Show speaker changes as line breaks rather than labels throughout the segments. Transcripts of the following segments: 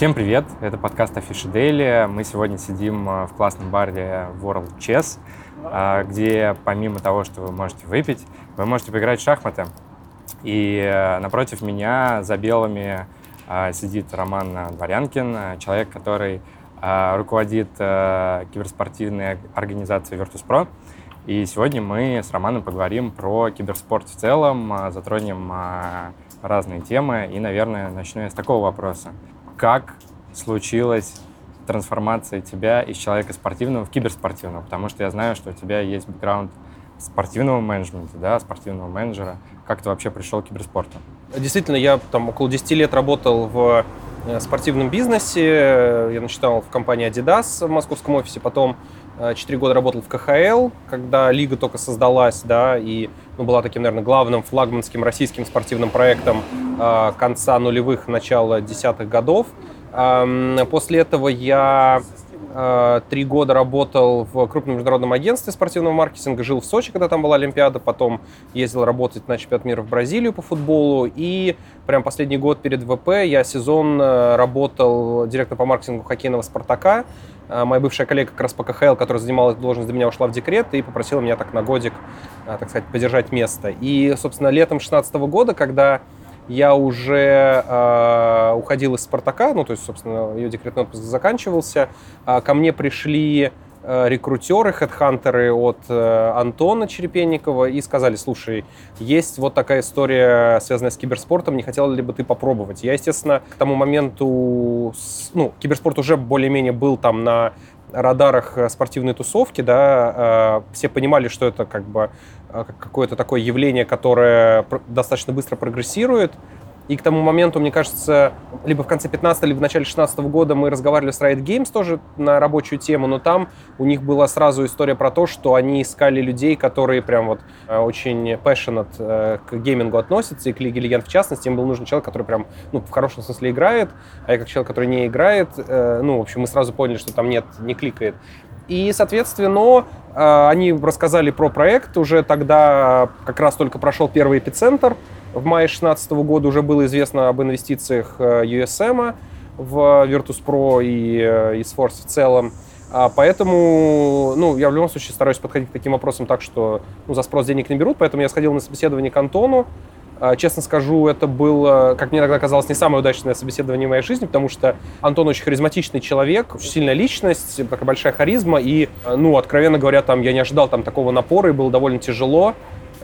Всем привет! Это подкаст Афиши Дейли. Мы сегодня сидим э, в классном баре World Chess, э, где помимо того, что вы можете выпить, вы можете поиграть в шахматы. И э, напротив меня за белыми сидит Роман Дворянкин, человек, который руководит киберспортивной организацией Virtus.pro. И сегодня мы с Романом поговорим про киберспорт в целом, затронем разные темы. И, наверное, начну я с такого вопроса как случилась трансформация тебя из человека спортивного в киберспортивного? Потому что я знаю, что у тебя есть бэкграунд спортивного менеджмента, да, спортивного менеджера. Как ты вообще пришел к киберспорту?
Действительно, я там около 10 лет работал в э, спортивном бизнесе. Я начинал в компании Adidas в московском офисе, потом 4 года работал в КХЛ, когда лига только создалась, да, и ну, была таким, наверное, главным флагманским российским спортивным проектом э, конца нулевых, начала десятых годов. Э, после этого я э, три года работал в крупном международном агентстве спортивного маркетинга, жил в Сочи, когда там была Олимпиада, потом ездил работать на чемпионат мира в Бразилию по футболу, и прям последний год перед ВП я сезон э, работал директором по маркетингу хоккейного «Спартака», а, моя бывшая коллега как раз по КХЛ, которая занимала эту должность, до меня ушла в декрет и попросила меня так на годик, так сказать, подержать место. И, собственно, летом 2016 года, когда я уже э, уходил из «Спартака», ну, то есть, собственно, ее декретный отпуск заканчивался, э, ко мне пришли Э, рекрутеры, хедхантеры от э, Антона Черепенникова и сказали, слушай, есть вот такая история, связанная с киберспортом, не хотел ли бы ты попробовать? Я, естественно, к тому моменту, ну, киберспорт уже более-менее был там на радарах э, спортивной тусовки, да, все понимали, что это как бы какое-то такое явление, которое достаточно быстро прогрессирует, и к тому моменту, мне кажется, либо в конце 15 либо в начале 16 года мы разговаривали с Riot Games тоже на рабочую тему, но там у них была сразу история про то, что они искали людей, которые прям вот э, очень passionate э, к геймингу относятся, и к Лиге Легенд в частности. Им был нужен человек, который прям, ну, в хорошем смысле играет, а я как человек, который не играет, э, ну, в общем, мы сразу поняли, что там нет, не кликает. И, соответственно, они рассказали про проект. Уже тогда как раз только прошел первый эпицентр. В мае 2016 года уже было известно об инвестициях USM э, в Virtus.pro и э, eSforce в целом. А поэтому, ну, я в любом случае стараюсь подходить к таким вопросам так, что ну, за спрос денег не берут, поэтому я сходил на собеседование к Антону. А, честно скажу, это было, как мне тогда казалось, не самое удачное собеседование в моей жизни, потому что Антон очень харизматичный человек, очень сильная личность, такая большая харизма, и, э, ну, откровенно говоря, там я не ожидал там такого напора, и было довольно тяжело.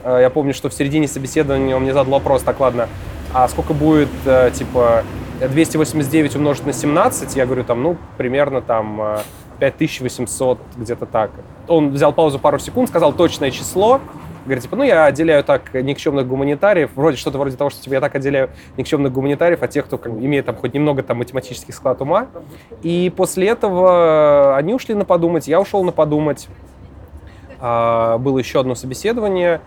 Э, я помню, что в середине собеседования он мне задал вопрос, так, ладно, а сколько будет, э, типа, 289 умножить на 17? Я говорю, там, ну, примерно там 5800, э, где-то так. Он взял паузу пару секунд, сказал точное число, говорит, типа, ну, я отделяю так никчемных гуманитариев, вроде что-то вроде того, что типа, я так отделяю никчемных гуманитариев от тех, кто как, имеет там хоть немного там математический склад ума. И после этого они ушли на подумать, я ушел на подумать. А, было еще одно собеседование,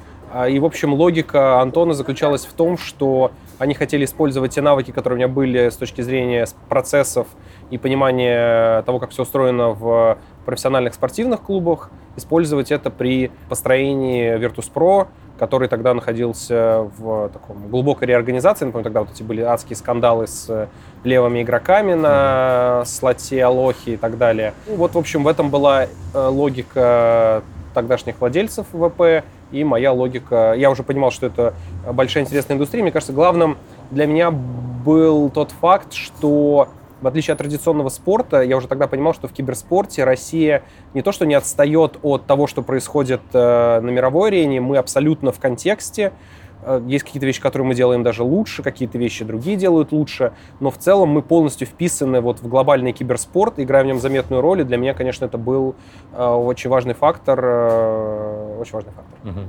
и, в общем, логика Антона заключалась в том, что они хотели использовать те навыки, которые у меня были с точки зрения процессов и понимания того, как все устроено в профессиональных спортивных клубах, использовать это при построении Virtus.pro, который тогда находился в таком глубокой реорганизации. Напомню, тогда вот эти были адские скандалы с левыми игроками на слоте Алохи и так далее. Ну, вот, в общем, в этом была э, логика тогдашних владельцев ВП, и моя логика... Я уже понимал, что это большая интересная индустрия. Мне кажется, главным для меня был тот факт, что в отличие от традиционного спорта, я уже тогда понимал, что в киберспорте Россия не то что не отстает от того, что происходит э, на мировой арене, мы абсолютно в контексте. Э, есть какие-то вещи, которые мы делаем даже лучше, какие-то вещи другие делают лучше, но в целом мы полностью вписаны вот в глобальный киберспорт, играем в нем заметную роль, и для меня, конечно, это был э, очень важный фактор, э, очень важный фактор.
Угу.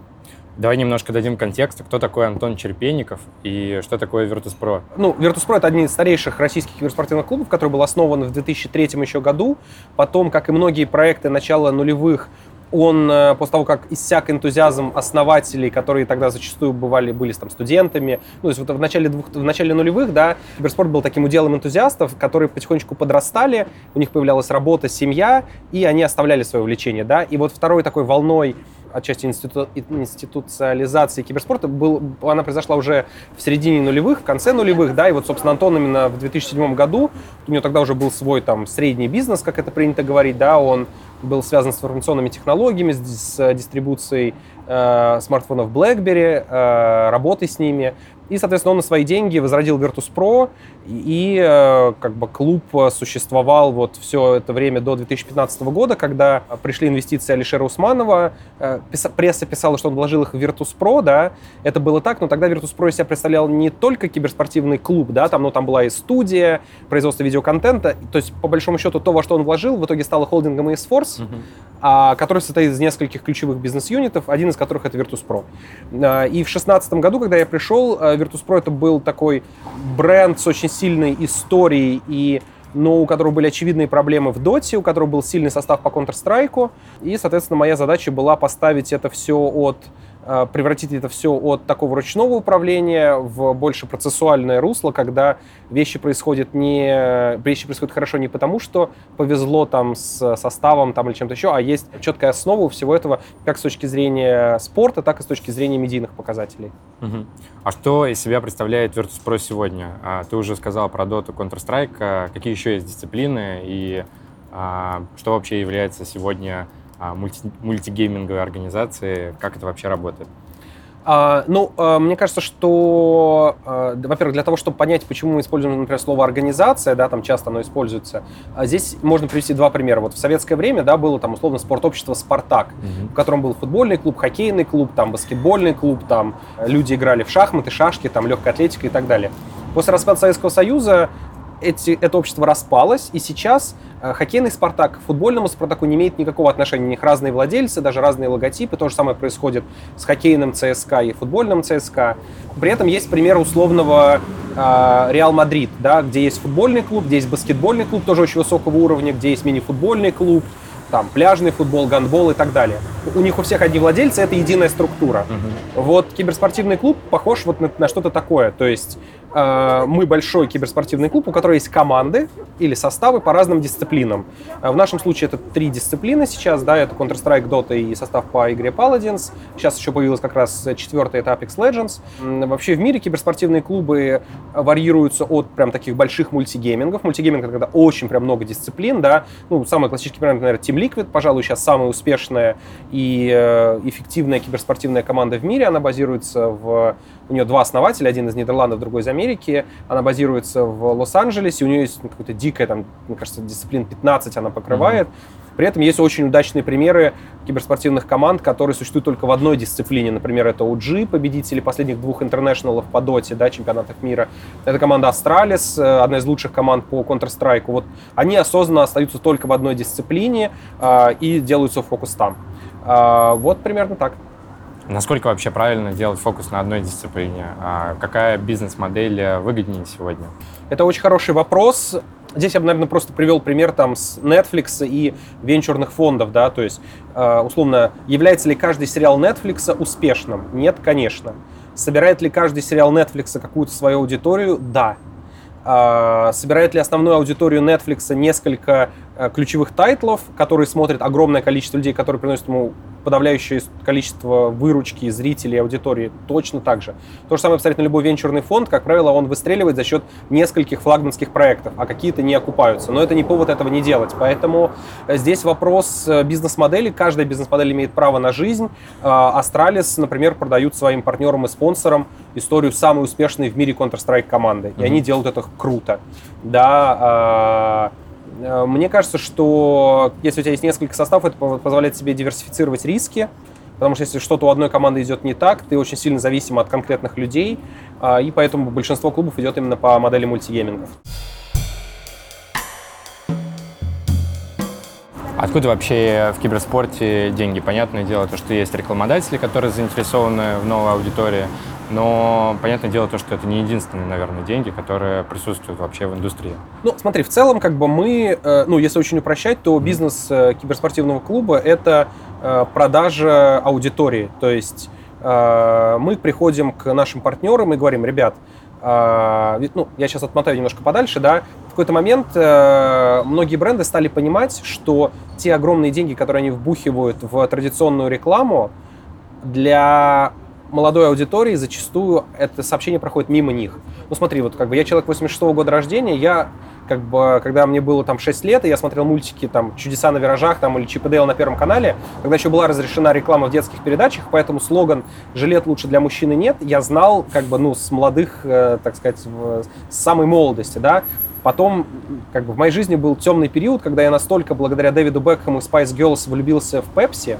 Давай немножко дадим контекст, кто такой Антон Черепенников и что такое Virtus.pro.
Ну, Virtus.pro — это один из старейших российских киберспортивных клубов, который был основан в 2003 еще году. Потом, как и многие проекты начала нулевых, он э, после того, как иссяк энтузиазм основателей, которые тогда зачастую бывали, были там студентами, ну, то есть вот в начале, двух, в начале нулевых, да, киберспорт был таким уделом энтузиастов, которые потихонечку подрастали, у них появлялась работа, семья, и они оставляли свое увлечение, да, и вот второй такой волной отчасти институ, институциализации киберспорта, был, она произошла уже в середине нулевых, в конце нулевых, да, и вот, собственно, Антон именно в 2007 году, у него тогда уже был свой там средний бизнес, как это принято говорить, да, он был связан с информационными технологиями, с, с дистрибуцией э, смартфонов BlackBerry, э, работой с ними. И, соответственно, он на свои деньги возродил Virtus.pro, и, и э, как бы клуб существовал вот все это время до 2015 года, когда пришли инвестиции Алишера Усманова. Э, пресса писала, что он вложил их в Virtus.pro, да, это было так, но тогда Virtus.pro из себя представлял не только киберспортивный клуб, да, там, ну, там была и студия, производство видеоконтента, то есть, по большому счету, то, во что он вложил, в итоге стало холдингом ESForce, mm-hmm. а, который состоит из нескольких ключевых бизнес-юнитов, один из которых это Virtus.pro. А, и в 2016 году, когда я пришел, Virtus.pro это был такой бренд с очень сильной историей и но у которого были очевидные проблемы в доте, у которого был сильный состав по Counter-Strike. И, соответственно, моя задача была поставить это все от превратить это все от такого ручного управления в больше процессуальное русло, когда вещи происходят не вещи происходят хорошо не потому, что повезло там с составом там или чем-то еще, а есть четкая основа всего этого как с точки зрения спорта, так и с точки зрения медийных показателей.
Угу. А что из себя представляет Virtus.pro сегодня? А, ты уже сказал про Dota, Counter-Strike. А какие еще есть дисциплины и а, что вообще является сегодня а, мульти, мультигейминговой организации, как это вообще работает?
А, ну, а, мне кажется, что, а, во-первых, для того, чтобы понять, почему мы используем, например, слово организация, да, там часто оно используется, а здесь можно привести два примера. Вот в советское время, да, было там условно спортобщество Спартак, угу. в котором был футбольный клуб, хоккейный клуб, там баскетбольный клуб, там люди играли в шахматы, шашки, там легкая атлетика и так далее. После распада Советского Союза эти, это общество распалось, и сейчас э, хоккейный «Спартак» к футбольному «Спартаку» не имеет никакого отношения. У них разные владельцы, даже разные логотипы. То же самое происходит с хоккейным ЦСКА и футбольным ЦСКА. При этом есть пример условного э, Реал Мадрид, да, где есть футбольный клуб, где есть баскетбольный клуб тоже очень высокого уровня, где есть мини-футбольный клуб, там пляжный футбол, гандбол и так далее. У них у всех одни владельцы, это единая структура. Угу. Вот киберспортивный клуб похож вот на, на что-то такое. То есть мы большой киберспортивный клуб, у которого есть команды или составы по разным дисциплинам. Э, в нашем случае это три дисциплины сейчас, да, это Counter-Strike, Dota и состав по игре Paladins. Сейчас еще появилась как раз четвертый этап Apex Legends. Вообще в мире киберспортивные клубы варьируются от прям таких больших мультигеймингов. Мультигейминг это когда очень прям много дисциплин, да. Ну, самый классический пример, наверное, Team Liquid, пожалуй, сейчас самая успешная и э, эффективная киберспортивная команда в мире. Она базируется в у нее два основателя, один из Нидерландов, другой из Америки. Она базируется в Лос-Анджелесе. У нее есть ну, какая-то дикая, там, мне кажется, дисциплин 15 она покрывает. Mm-hmm. При этом есть очень удачные примеры киберспортивных команд, которые существуют только в одной дисциплине. Например, это OG, победители последних двух интернешнлов по доте, да, чемпионатах мира. Это команда Astralis, э, одна из лучших команд по Counter-Strike. Вот они осознанно остаются только в одной дисциплине э, и делают свой фокус там. Э, вот примерно так.
Насколько вообще правильно делать фокус на одной дисциплине? А какая бизнес-модель выгоднее сегодня?
Это очень хороший вопрос. Здесь я бы, наверное, просто привел пример там с Netflix и венчурных фондов, да, то есть, э, условно, является ли каждый сериал Netflix успешным? Нет, конечно. Собирает ли каждый сериал Netflix какую-то свою аудиторию? Да. А, собирает ли основную аудиторию Netflix несколько э, ключевых тайтлов, которые смотрит огромное количество людей, которые приносят ему подавляющее количество выручки зрителей, аудитории, точно так же. То же самое абсолютно любой венчурный фонд, как правило, он выстреливает за счет нескольких флагманских проектов, а какие-то не окупаются. Но это не повод этого не делать. Поэтому э, здесь вопрос э, бизнес-модели. Каждая бизнес-модель имеет право на жизнь. Астралис, например, продают своим партнерам и спонсорам историю самой успешной в мире Counter-Strike команды. И mm-hmm. они делают это круто. Да, Э, мне кажется, что если у тебя есть несколько составов, это позволяет себе диверсифицировать риски, потому что если что-то у одной команды идет не так, ты очень сильно зависим от конкретных людей, а, и поэтому большинство клубов идет именно по модели мультигеймингов.
Откуда вообще в киберспорте деньги? Понятное дело, то, что есть рекламодатели, которые заинтересованы в новой аудитории, но понятное дело то, что это не единственные, наверное, деньги, которые присутствуют вообще в индустрии.
Ну, смотри, в целом, как бы мы, э, ну, если очень упрощать, то бизнес э, киберспортивного клуба — это э, продажа аудитории. То есть мы приходим к нашим партнерам и говорим, ребят, ну, я сейчас отмотаю немножко подальше, да, в какой-то момент э, многие бренды стали понимать, что те огромные деньги, которые они вбухивают в традиционную рекламу, для молодой аудитории зачастую это сообщение проходит мимо них. Ну смотри, вот как бы я человек 86 -го года рождения, я как бы, когда мне было там 6 лет, и я смотрел мультики там «Чудеса на виражах» там, или «Чип и Дейл» на Первом канале, когда еще была разрешена реклама в детских передачах, поэтому слоган «Жилет лучше для мужчины нет» я знал как бы, ну, с молодых, э, так сказать, в, с самой молодости, да, Потом, как бы в моей жизни был темный период, когда я настолько благодаря Дэвиду Бекхэму и Spice Girls влюбился в Пепси,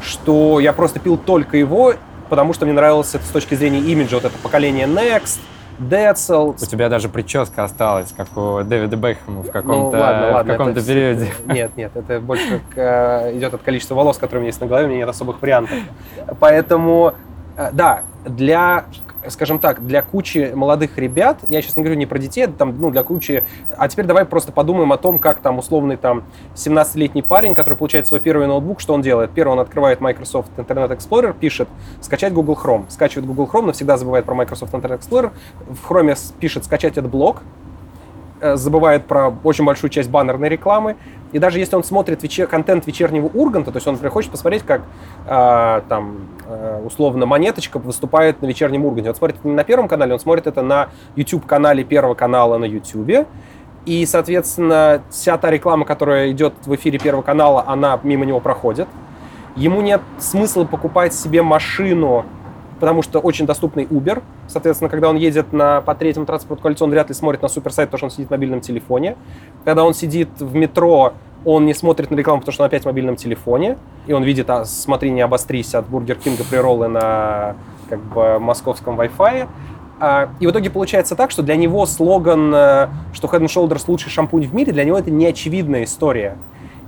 что я просто пил только его, потому что мне нравилось это с точки зрения имиджа, вот это поколение Next, Децл.
У тебя даже прическа осталась, как у Дэвида Бекхэма в каком-то, ну, ладно, ладно, в каком-то периоде.
Нет, нет, это больше к, э, идет от количества волос, которые у меня есть на голове, у меня нет особых вариантов. Поэтому, э, да, для скажем так, для кучи молодых ребят, я сейчас не говорю не про детей, там, ну, для кучи, а теперь давай просто подумаем о том, как там условный там 17-летний парень, который получает свой первый ноутбук, что он делает? Первый он открывает Microsoft Internet Explorer, пишет скачать Google Chrome, скачивает Google Chrome, навсегда забывает про Microsoft Internet Explorer, в Chrome пишет скачать этот блок, забывает про очень большую часть баннерной рекламы. И даже если он смотрит вечер, контент вечернего Урганта, то есть он хочет посмотреть, как э, там э, условно монеточка выступает на вечернем Урганте. Он смотрит это не на Первом канале, он смотрит это на YouTube-канале Первого канала на YouTube. И, соответственно, вся та реклама, которая идет в эфире Первого канала, она мимо него проходит. Ему нет смысла покупать себе машину потому что очень доступный Uber. Соответственно, когда он едет на, по третьему транспортному кольцу, он вряд ли смотрит на суперсайт, потому что он сидит в мобильном телефоне. Когда он сидит в метро, он не смотрит на рекламу, потому что он опять в мобильном телефоне. И он видит а, «Смотри, не обострись» от Бургер Кинга pre-roll ы на как бы, московском Wi-Fi. А, и в итоге получается так, что для него слоган, э, что Head Shoulders лучший шампунь в мире, для него это неочевидная история.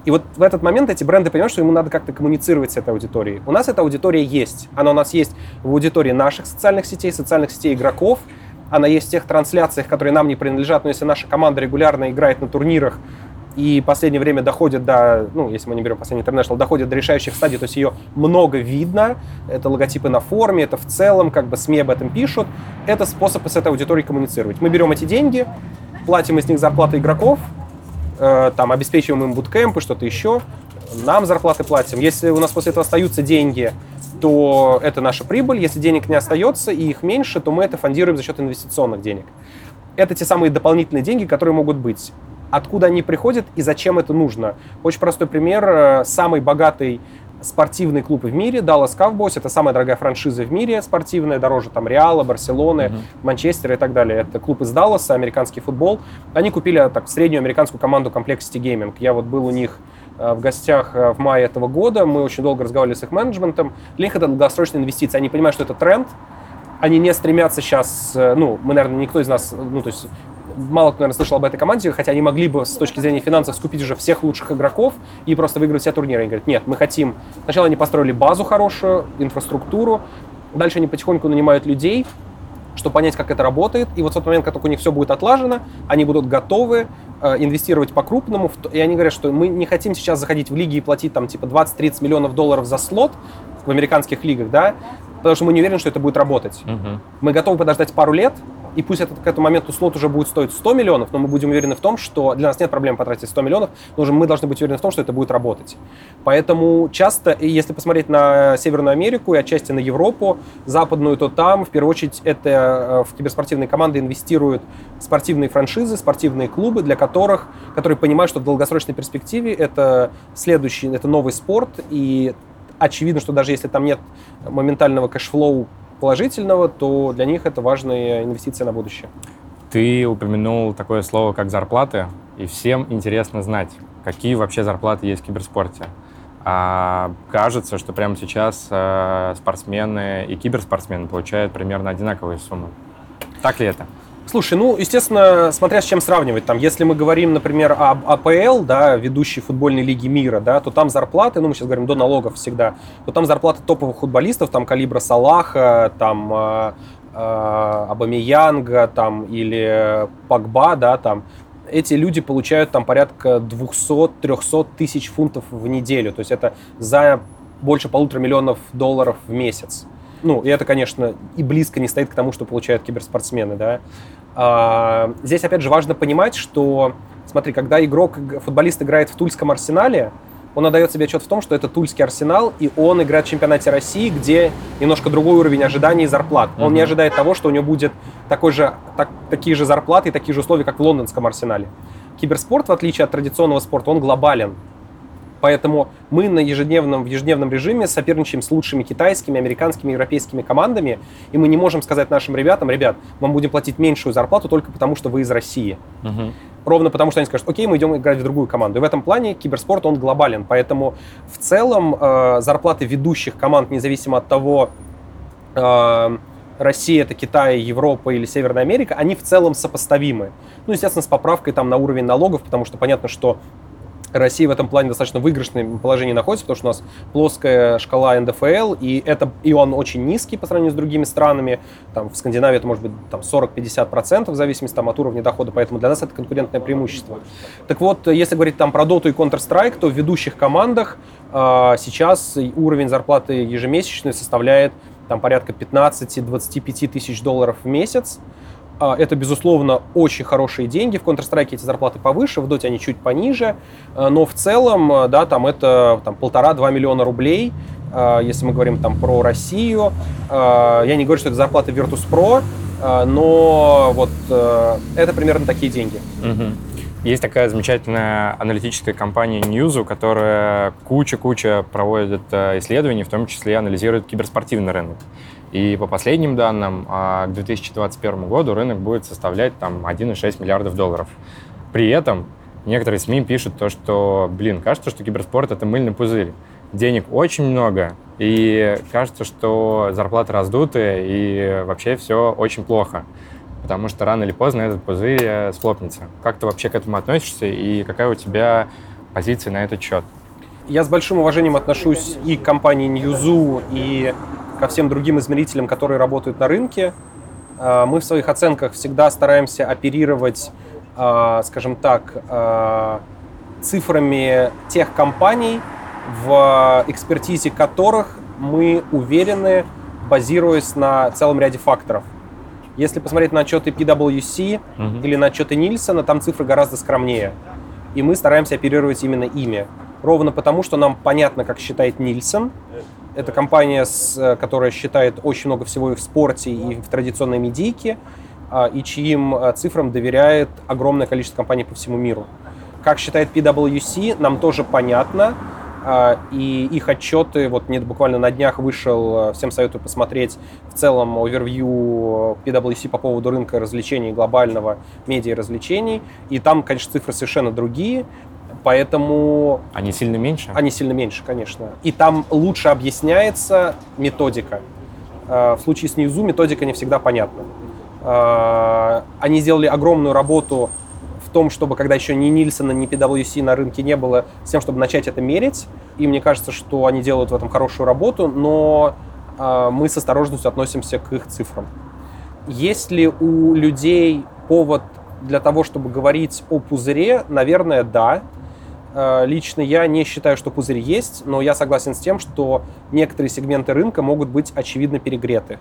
И вот в этот момент эти бренды понимают, что ему надо как-то коммуницировать с этой аудиторией. У нас эта аудитория есть. Она у нас есть в аудитории наших социальных сетей, социальных сетей игроков. Она есть в тех трансляциях, которые нам не принадлежат. Но если наша команда регулярно играет на турнирах, и в последнее время доходит до, ну, если мы не берем последний интернешнл, доходит до решающих стадий, то есть ее много видно, это логотипы на форме, это в целом, как бы СМИ об этом пишут, это способ с этой аудиторией коммуницировать. Мы берем эти деньги, платим из них зарплаты игроков, Э, там обеспечиваем им буткемпы, что-то еще, нам зарплаты платим. Если у нас после этого остаются деньги, то это наша прибыль. Если денег не остается и их меньше, то мы это фондируем за счет инвестиционных денег. Это те самые дополнительные деньги, которые могут быть. Откуда они приходят и зачем это нужно? Очень простой пример. Э, самый богатый спортивные клубы в мире. Dallas Cowboys — это самая дорогая франшиза в мире спортивная, дороже там Реала, Барселоны, mm-hmm. Манчестера и так далее. Это клуб из Далласа, американский футбол. Они купили так среднюю американскую команду Complexity Gaming. Я вот был у них э, в гостях э, в мае этого года. Мы очень долго разговаривали с их менеджментом. Для них это долгосрочная инвестиция. Они понимают, что это тренд. Они не стремятся сейчас, э, ну, мы, наверное, никто из нас, ну, то есть мало кто, наверное, слышал об этой команде, хотя они могли бы с точки зрения финансов скупить уже всех лучших игроков и просто выиграть все турниры. Они говорят, нет, мы хотим... Сначала они построили базу хорошую, инфраструктуру, дальше они потихоньку нанимают людей, чтобы понять, как это работает. И вот в тот момент, как у них все будет отлажено, они будут готовы э, инвестировать по-крупному. И они говорят, что мы не хотим сейчас заходить в лиги и платить там типа 20-30 миллионов долларов за слот в американских лигах, да, потому что мы не уверены, что это будет работать. Угу. Мы готовы подождать пару лет, и пусть этот, к этому моменту слот уже будет стоить 100 миллионов, но мы будем уверены в том, что для нас нет проблем потратить 100 миллионов, но уже мы должны быть уверены в том, что это будет работать. Поэтому часто, если посмотреть на Северную Америку и отчасти на Европу, западную, то там, в первую очередь, это э, в киберспортивные команды инвестируют спортивные франшизы, спортивные клубы, для которых, которые понимают, что в долгосрочной перспективе это следующий, это новый спорт, и очевидно, что даже если там нет моментального cash flow положительного, то для них это важная инвестиция на будущее.
Ты упомянул такое слово, как зарплаты, и всем интересно знать, какие вообще зарплаты есть в киберспорте. А кажется, что прямо сейчас э, спортсмены и киберспортсмены получают примерно одинаковые суммы. Так ли это?
Слушай, ну, естественно, смотря с чем сравнивать. Там, если мы говорим, например, об АПЛ, да, ведущей футбольной лиги мира, да, то там зарплаты, ну, мы сейчас говорим до налогов всегда, то там зарплаты топовых футболистов, там калибра Салаха, там э, э, Абамиянга, там, или Пагба, да, там, эти люди получают там порядка 200-300 тысяч фунтов в неделю. То есть это за больше полутора миллионов долларов в месяц. Ну, и это, конечно, и близко не стоит к тому, что получают киберспортсмены, да. А, здесь, опять же, важно понимать, что, смотри, когда игрок, футболист играет в Тульском арсенале, он отдает себе отчет в том, что это Тульский арсенал, и он играет в чемпионате России, где немножко другой уровень ожиданий и зарплат. Он mm-hmm. не ожидает того, что у него будет такой же, так, такие же зарплаты и такие же условия, как в лондонском арсенале. Киберспорт, в отличие от традиционного спорта, он глобален. Поэтому мы на ежедневном, в ежедневном режиме соперничаем с лучшими китайскими, американскими, европейскими командами, и мы не можем сказать нашим ребятам, ребят, мы будем платить меньшую зарплату только потому, что вы из России. Угу. Ровно потому, что они скажут, окей, мы идем играть в другую команду. И в этом плане киберспорт, он глобален. Поэтому в целом э, зарплаты ведущих команд, независимо от того, э, Россия, это Китай, Европа или Северная Америка, они в целом сопоставимы. Ну, естественно, с поправкой там на уровень налогов, потому что понятно, что Россия в этом плане достаточно выигрышном положении находится, потому что у нас плоская шкала НДФЛ, и, это, и он очень низкий по сравнению с другими странами. Там, в Скандинавии это может быть там, 40-50% в зависимости там, от уровня дохода, поэтому для нас это конкурентное преимущество. Так вот, если говорить там про Dota и Counter-Strike, то в ведущих командах э, сейчас уровень зарплаты ежемесячной составляет там порядка 15-25 тысяч долларов в месяц. А, это, безусловно, очень хорошие деньги. В Counter-Strike эти зарплаты повыше, в Dota они чуть пониже. А, но в целом, а, да, там это там, полтора-два миллиона рублей, если мы говорим там про Россию. Я не говорю, что это зарплата Virtus.pro, но вот это примерно такие деньги.
Есть такая замечательная аналитическая компания Newzoo, которая куча-куча проводит исследований, в том числе анализирует киберспортивный рынок. И по последним данным, а, к 2021 году рынок будет составлять там 1,6 миллиардов долларов. При этом некоторые СМИ пишут то, что, блин, кажется, что киберспорт — это мыльный пузырь. Денег очень много, и кажется, что зарплаты раздуты, и вообще все очень плохо. Потому что рано или поздно этот пузырь э, схлопнется. Как ты вообще к этому относишься, и какая у тебя позиция на этот счет?
Я с большим уважением отношусь и к компании Newzoo, и ко всем другим измерителям, которые работают на рынке. А, мы в своих оценках всегда стараемся оперировать, а, скажем так, а, цифрами тех компаний, в экспертизе которых мы уверены, базируясь на целом ряде факторов. Если посмотреть на отчеты PwC угу. или на отчеты Нильсона, там цифры гораздо скромнее. И мы стараемся оперировать именно ими. Ровно потому, что нам понятно, как считает Нильсон, это компания, с, которая считает очень много всего и в спорте, и в традиционной медийке, а, и чьим а, цифрам доверяет огромное количество компаний по всему миру. Как считает PwC, нам тоже понятно, а, и их отчеты, вот не буквально на днях вышел, всем советую посмотреть в целом овервью PwC по поводу рынка развлечений, глобального медиа развлечений. И там, конечно, цифры совершенно другие. Поэтому...
Они сильно меньше?
Они сильно меньше, конечно. И там лучше объясняется методика. Э, в случае с Ньюзу методика не всегда понятна. Э, они сделали огромную работу в том, чтобы, когда еще ни Нильсона, ни PwC на рынке не было, с тем, чтобы начать это мерить. И мне кажется, что они делают в этом хорошую работу, но э, мы с осторожностью относимся к их цифрам. Есть ли у людей повод для того, чтобы говорить о пузыре? Наверное, да. Э, лично я не считаю, что пузырь есть, но я согласен с тем, что некоторые сегменты рынка могут быть очевидно перегреты.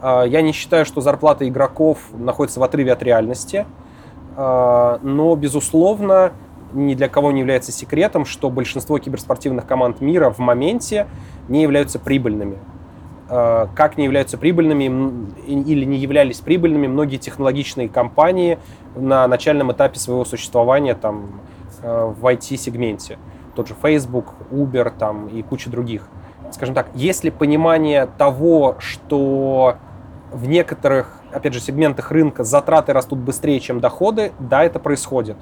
Э, я не считаю, что зарплата игроков находится в отрыве от реальности, э, но, безусловно, ни для кого не является секретом, что большинство киберспортивных команд мира в моменте не являются прибыльными. Как не являются прибыльными или не являлись прибыльными многие технологичные компании на начальном этапе своего существования, там, в IT-сегменте. Тот же Facebook, Uber там, и куча других. Скажем так, есть ли понимание того, что в некоторых, опять же, сегментах рынка затраты растут быстрее, чем доходы, да, это происходит.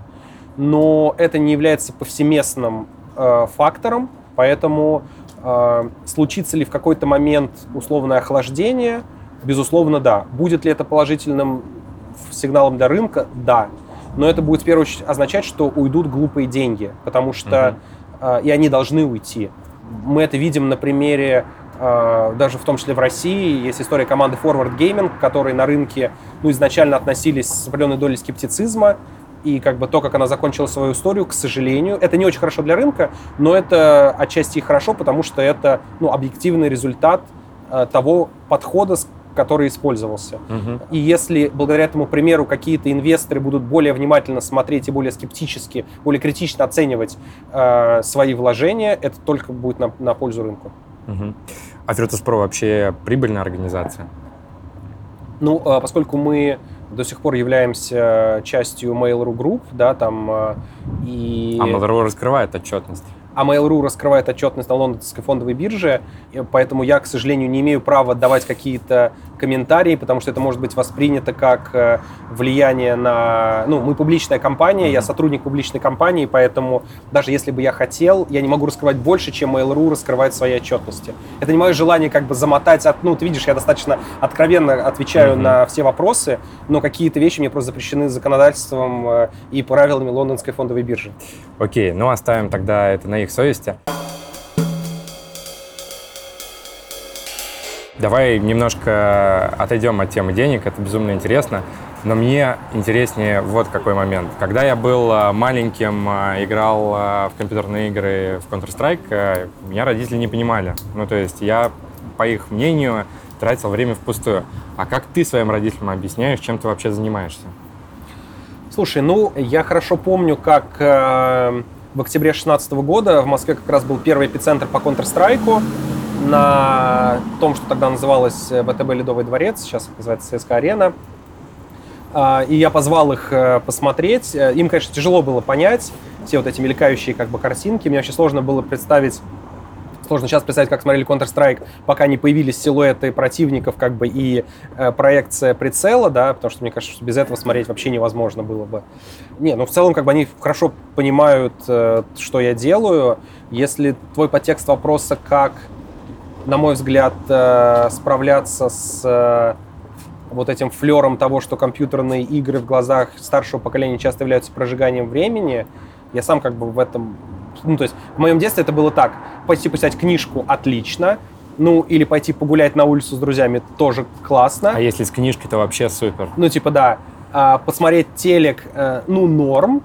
Но это не является повсеместным э, фактором, поэтому э, случится ли в какой-то момент условное охлаждение, безусловно, да. Будет ли это положительным сигналом для рынка? Да но это будет в первую очередь означать, что уйдут глупые деньги, потому что uh-huh. э, и они должны уйти. Мы это видим на примере э, даже в том числе в России есть история команды Forward Gaming, которые на рынке ну, изначально относились с определенной долей скептицизма, и как бы то, как она закончила свою историю, к сожалению, это не очень хорошо для рынка, но это отчасти и хорошо, потому что это ну, объективный результат э, того подхода, который использовался. Угу. И если благодаря этому примеру какие-то инвесторы будут более внимательно смотреть и более скептически, более критично оценивать э, свои вложения, это только будет на, на пользу рынку.
Угу. А Virtus.pro вообще прибыльная организация?
Ну, э, поскольку мы до сих пор являемся частью Mail.ru Group, да, там э, и...
А Mail.ru раскрывает отчетность
а Mail.ru раскрывает отчетность на лондонской фондовой бирже, поэтому я, к сожалению, не имею права давать какие-то комментарии, потому что это может быть воспринято как э, влияние на... Ну, мы публичная компания, я сотрудник публичной компании, поэтому даже если бы я хотел, я не могу раскрывать больше, чем Mail.ru раскрывает свои отчетности. Это не мое желание как бы замотать... От... Ну, ты видишь, я достаточно откровенно отвечаю mm-hmm. на все вопросы, но какие-то вещи мне просто запрещены законодательством э, и правилами лондонской фондовой биржи.
Окей, ну оставим тогда это на их совести. Давай немножко отойдем от темы денег, это безумно интересно. Но мне интереснее вот какой момент. Когда я был а, маленьким, а, играл а, в компьютерные игры в Counter-Strike, меня родители не понимали. Ну, то есть я, по их мнению, тратил время впустую. А как ты своим родителям объясняешь, чем ты вообще занимаешься?
Слушай, ну, я хорошо помню, как э, в октябре 2016 года в Москве как раз был первый эпицентр по Counter-Strike на том, что тогда называлось э, ВТБ Ледовый дворец, сейчас называется ЦСКА Арена. А, и я позвал их э, посмотреть. Э, им, конечно, тяжело было понять все вот эти мелькающие как бы картинки. Мне очень сложно было представить Сложно сейчас представить, как смотрели Counter-Strike, пока не появились силуэты противников, как бы и проекция прицела, да, потому что мне кажется, что без этого смотреть вообще невозможно было бы. Не, ну в целом, как бы они хорошо понимают, что я делаю. Если твой подтекст вопроса, как, на мой взгляд, э, справляться с э, вот этим флером того, что компьютерные игры в глазах старшего поколения часто являются прожиганием времени, я сам как бы в этом ну, то есть в моем детстве это было так. Пойти почитать книжку – отлично. Ну, или пойти погулять на улицу с друзьями – тоже классно.
А если с книжкой, то вообще супер.
Ну, типа, да. А, посмотреть телек, э, ну, норм.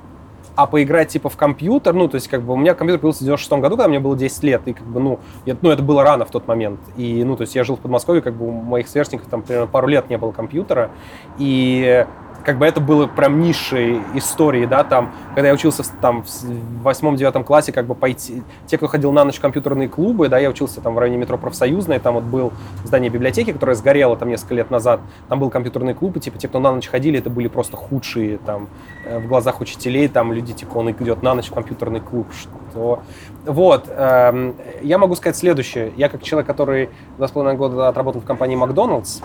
А поиграть, типа, в компьютер, ну, то есть, как бы, у меня компьютер появился в 96 году, когда мне было 10 лет, и, как бы, ну, я, ну, это было рано в тот момент. И, ну, то есть, я жил в Подмосковье, как бы, у моих сверстников там примерно пару лет не было компьютера. И как бы это было прям нишей истории, да, там, когда я учился там в восьмом-девятом классе, как бы пойти, те, кто ходил на ночь в компьютерные клубы, да, я учился там в районе метро Профсоюзной, там вот был здание библиотеки, которое сгорело там несколько лет назад, там был компьютерный клуб, и типа те, кто на ночь ходили, это были просто худшие там э, в глазах учителей, там люди, типа, он идет на ночь в компьютерный клуб, что... Вот, эм, я могу сказать следующее, я как человек, который два с половиной года отработал в компании Макдоналдс,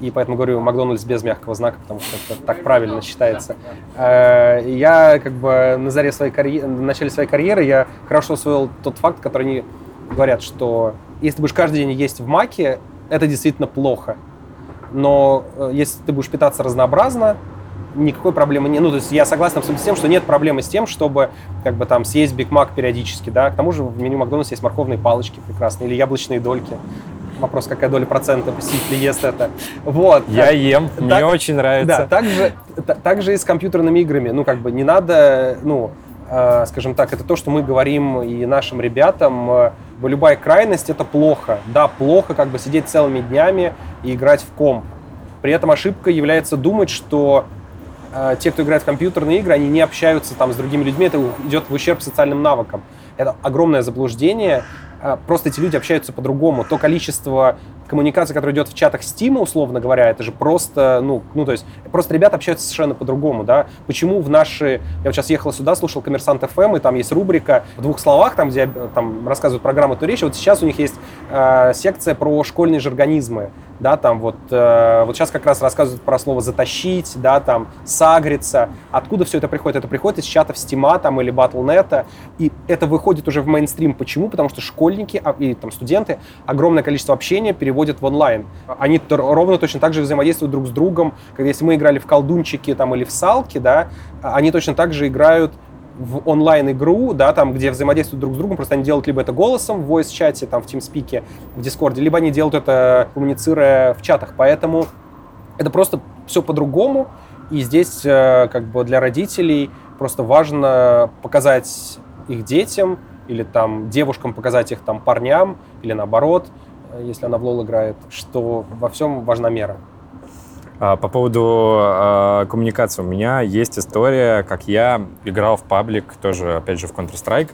и поэтому говорю Макдональдс без мягкого знака, потому что это так правильно считается. Э, я как бы на заре своей карьеры, на начале своей карьеры я хорошо усвоил тот факт, который они говорят, что если ты будешь каждый день есть в маке, это действительно плохо. Но э, если ты будешь питаться разнообразно, никакой проблемы нет. Ну, то есть я согласен абсолютно с тем, что нет проблемы с тем, чтобы как бы там съесть Биг Мак периодически, да. К тому же в меню Макдональдса есть морковные палочки прекрасные или яблочные дольки. Вопрос, какая доля процента посетителей ест это. Вот.
Я ем, так, мне очень нравится.
Да, также, также и с компьютерными играми. Ну, как бы не надо, ну, э, скажем так, это то, что мы говорим и нашим ребятам. Э, любая крайность — это плохо. Да, плохо как бы сидеть целыми днями и играть в комп. При этом ошибка является думать, что э, те, кто играет в компьютерные игры, они не общаются там с другими людьми, это идет в ущерб социальным навыкам. Это огромное заблуждение. А, просто эти люди общаются по-другому. То количество коммуникации, которая идет в чатах Steam, условно говоря, это же просто, ну, ну, то есть, просто ребята общаются совершенно по-другому, да. Почему в наши... Я вот сейчас ехал сюда, слушал Коммерсант FM, и там есть рубрика в двух словах, там, где там рассказывают программу «Ту речь». Вот сейчас у них есть э, секция про школьные жаргонизмы да, там вот, э, вот сейчас как раз рассказывают про слово «затащить», да, там, «сагриться». Откуда все это приходит? Это приходит из чатов Стима там или Battle.net, и это выходит уже в мейнстрим. Почему? Потому что школьники а, и там студенты огромное количество общения переводят в онлайн. Они ровно точно так же взаимодействуют друг с другом. Когда если мы играли в колдунчики там или в салки, да, они точно так же играют в онлайн-игру, да, там, где взаимодействуют друг с другом, просто они делают либо это голосом в voice-чате, там, в TeamSpeak, в Discord, либо они делают это, коммуницируя в чатах. Поэтому это просто все по-другому, и здесь э, как бы для родителей просто важно показать их детям или там девушкам показать их там парням или наоборот, если она в лол играет, что во всем важна мера.
А, по поводу э, коммуникации. У меня есть история, как я играл в паблик, тоже, опять же, в Counter-Strike.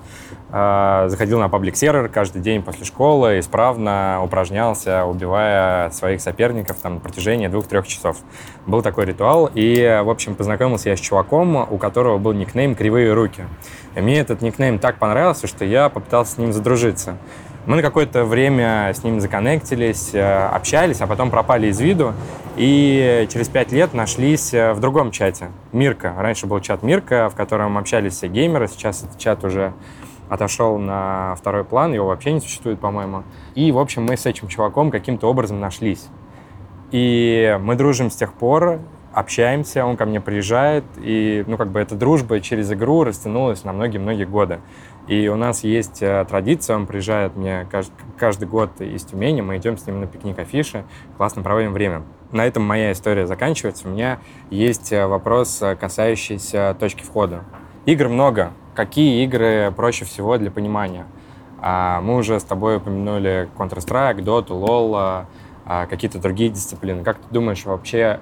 Э, заходил на паблик-сервер каждый день после школы, исправно упражнялся, убивая своих соперников там, на протяжении двух-трех часов. Был такой ритуал. И, в общем, познакомился я с чуваком, у которого был никнейм «Кривые руки». И мне этот никнейм так понравился, что я попытался с ним задружиться. Мы на какое-то время с ним законнектились, э, общались, а потом пропали из виду. И через пять лет нашлись э, в другом чате. Мирка. Раньше был чат Мирка, в котором общались все геймеры. Сейчас этот чат уже отошел на второй план, его вообще не существует, по-моему. И, в общем, мы с этим чуваком каким-то образом нашлись. И мы дружим с тех пор, общаемся, он ко мне приезжает, и, ну, как бы эта дружба через игру растянулась на многие-многие годы. И у нас есть э, традиция, он приезжает мне каждый, каждый год из Тюмени, мы идем с ним на пикник афиши, классно проводим время. На этом моя история заканчивается. У меня есть э, вопрос, э, касающийся точки входа. Игр много. Какие игры проще всего для понимания? А, мы уже с тобой упомянули Counter-Strike, Dota, LoL, а, какие-то другие дисциплины. Как ты думаешь вообще,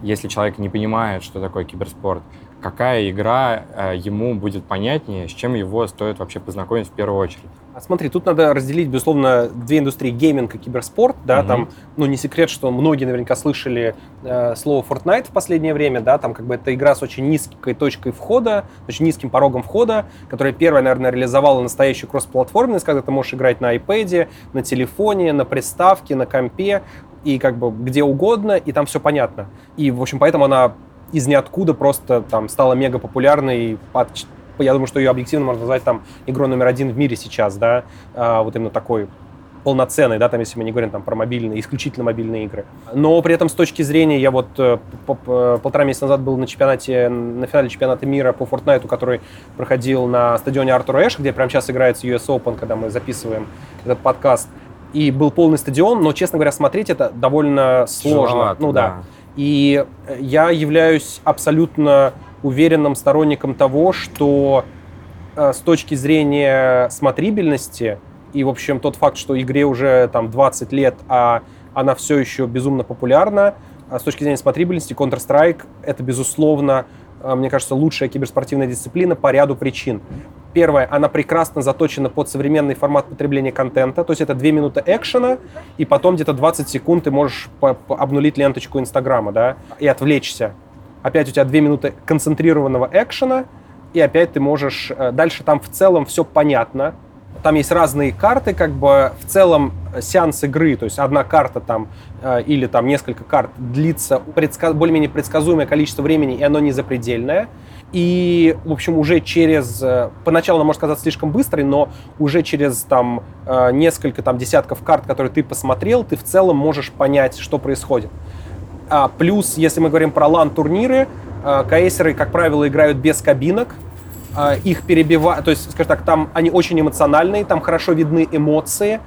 если человек не понимает, что такое киберспорт, какая игра э, ему будет понятнее, с чем его стоит вообще познакомить в первую очередь.
А смотри, тут надо разделить, безусловно, две индустрии гейминг и киберспорт, да, угу. там, ну, не секрет, что многие наверняка слышали э, слово Fortnite в последнее время, да, там, как бы, это игра с очень низкой точкой входа, очень низким порогом входа, которая первая, наверное, реализовала настоящую кроссплатформенность, когда ты можешь играть на iPad, на телефоне, на приставке, на компе, и как бы где угодно, и там все понятно. И, в общем, поэтому она из ниоткуда просто там стала мега популярной. Я думаю, что ее объективно можно назвать там игрой номер один в мире сейчас, да, а, вот именно такой полноценный, да, там, если мы не говорим там про мобильные, исключительно мобильные игры. Но при этом с точки зрения, я вот э, полтора месяца назад был на чемпионате, на финале чемпионата мира по Fortnite, который проходил на стадионе Артур Эш, где прямо сейчас играется US Open, когда мы записываем этот подкаст. И был полный стадион, но, честно говоря, смотреть это довольно сложно. Тяжеловато, ну да. да. И я являюсь абсолютно уверенным сторонником того, что э, с точки зрения смотрибельности и, в общем, тот факт, что игре уже там 20 лет, а она все еще безумно популярна, а с точки зрения смотрибельности Counter-Strike это, безусловно, э, мне кажется, лучшая киберспортивная дисциплина по ряду причин. Первое, она прекрасно заточена под современный формат потребления контента, то есть это 2 минуты экшена, и потом где-то 20 секунд ты можешь обнулить ленточку Инстаграма, да, и отвлечься. Опять у тебя 2 минуты концентрированного экшена, и опять ты можешь... Э, дальше там в целом все понятно, там есть разные карты, как бы в целом сеанс игры, то есть одна карта там э, или там несколько карт длится предска- более-менее предсказуемое количество времени, и оно не запредельное. И, в общем, уже через... Э, поначалу, может казаться слишком быстрой, но уже через там э, несколько там десятков карт, которые ты посмотрел, ты в целом можешь понять, что происходит. А, плюс, если мы говорим про лан-турниры, э, кейсеры, как правило, играют без кабинок, их перебивают, то есть, скажем так, там они очень эмоциональные, там хорошо видны эмоции,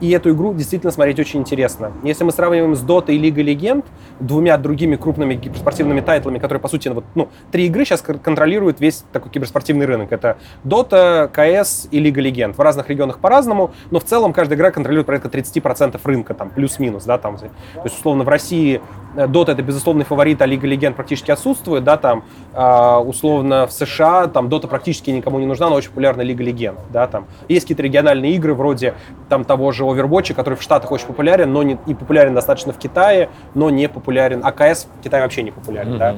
и эту игру действительно смотреть очень интересно. Если мы сравниваем с Dota и Лигой Легенд, двумя другими крупными спортивными тайтлами, которые, по сути, вот, ну, три игры сейчас контролируют весь такой киберспортивный рынок. Это Dota, CS и Лига Легенд. В разных регионах по-разному, но в целом каждая игра контролирует порядка 30% рынка, там, плюс-минус, да, там. То есть, условно, в России Dota это безусловный фаворит, а Лига Легенд практически отсутствует, да, там, э, условно, в США там Dota практически никому не нужна, но очень популярна Лига Легенд, да, там. Есть какие-то региональные игры, вроде, там, того же Overwatch, который в Штатах очень популярен, но не, и популярен достаточно в Китае, но не популярен. АКС в Китае вообще не популярен, mm-hmm. да.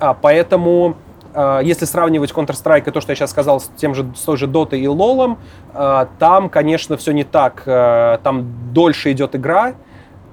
А, поэтому а, если сравнивать Counter-Strike и то, что я сейчас сказал с тем же, с той же Dota и LoL, а, там, конечно, все не так. А, там дольше идет игра,